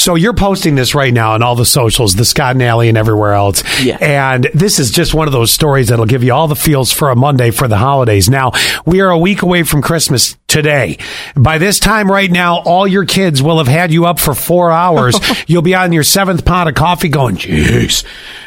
So you're posting this right now on all the socials, the Scott and Alley and everywhere else. Yeah. And this is just one of those stories that'll give you all the feels for a Monday for the holidays. Now, we are a week away from Christmas today. By this time right now, all your kids will have had you up for four hours. You'll be on your seventh pot of coffee going, jeez,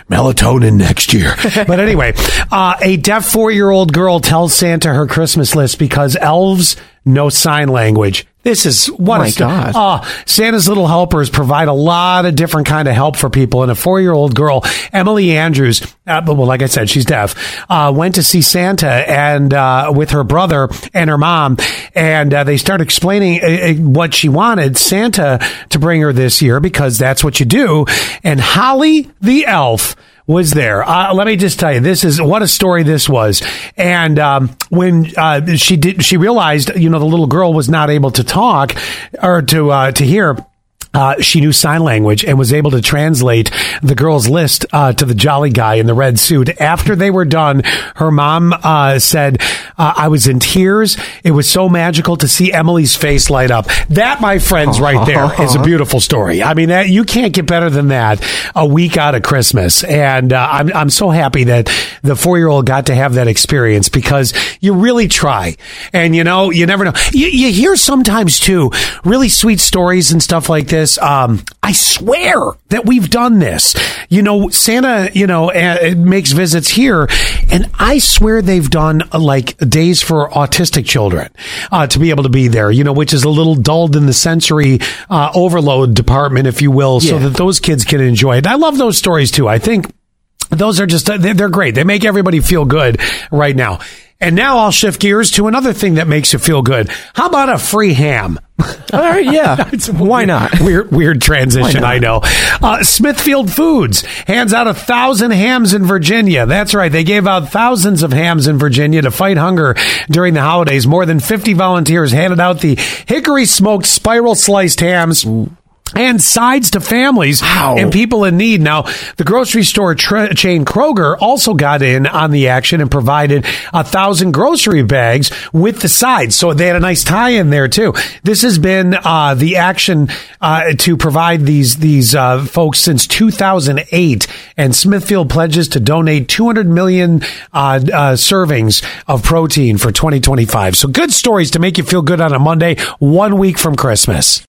melatonin next year. but anyway, uh, a deaf four year old girl tells Santa her Christmas list because elves know sign language. This is what my a God. Oh, Santa's little helpers provide a lot of different kind of help for people. And a four-year-old girl, Emily Andrews, uh, but well, like I said, she's deaf, uh, went to see Santa and uh, with her brother and her mom, and uh, they start explaining uh, uh, what she wanted Santa to bring her this year because that's what you do. And Holly the elf was there. Uh, let me just tell you, this is what a story this was. And um, when uh, she did, she realized, you know, the little girl was not able to talk or to uh, to hear. Uh, she knew sign language and was able to translate the girl's list uh, to the jolly guy in the red suit. After they were done, her mom uh, said, uh, "I was in tears. It was so magical to see Emily's face light up." That, my friends, right there is a beautiful story. I mean, that, you can't get better than that. A week out of Christmas, and uh, I'm I'm so happy that the four year old got to have that experience because you really try, and you know, you never know. You, you hear sometimes too really sweet stories and stuff like this. Um, I swear that we've done this. You know, Santa, you know, uh, makes visits here, and I swear they've done uh, like days for autistic children uh, to be able to be there. You know, which is a little dulled in the sensory uh, overload department, if you will, so that those kids can enjoy it. I love those stories too. I think those are just they're they're great. They make everybody feel good right now. And now I'll shift gears to another thing that makes you feel good. How about a free ham? All right, yeah. Why not? Weird, weird transition. I know. Uh, Smithfield Foods hands out a thousand hams in Virginia. That's right. They gave out thousands of hams in Virginia to fight hunger during the holidays. More than 50 volunteers handed out the hickory smoked spiral sliced hams. And sides to families Wow. and people in need. Now, the grocery store tra- chain Kroger also got in on the action and provided a thousand grocery bags with the sides. So they had a nice tie in there too. This has been uh, the action uh, to provide these these uh, folks since 2008. And Smithfield pledges to donate 200 million uh, uh, servings of protein for 2025. So good stories to make you feel good on a Monday, one week from Christmas.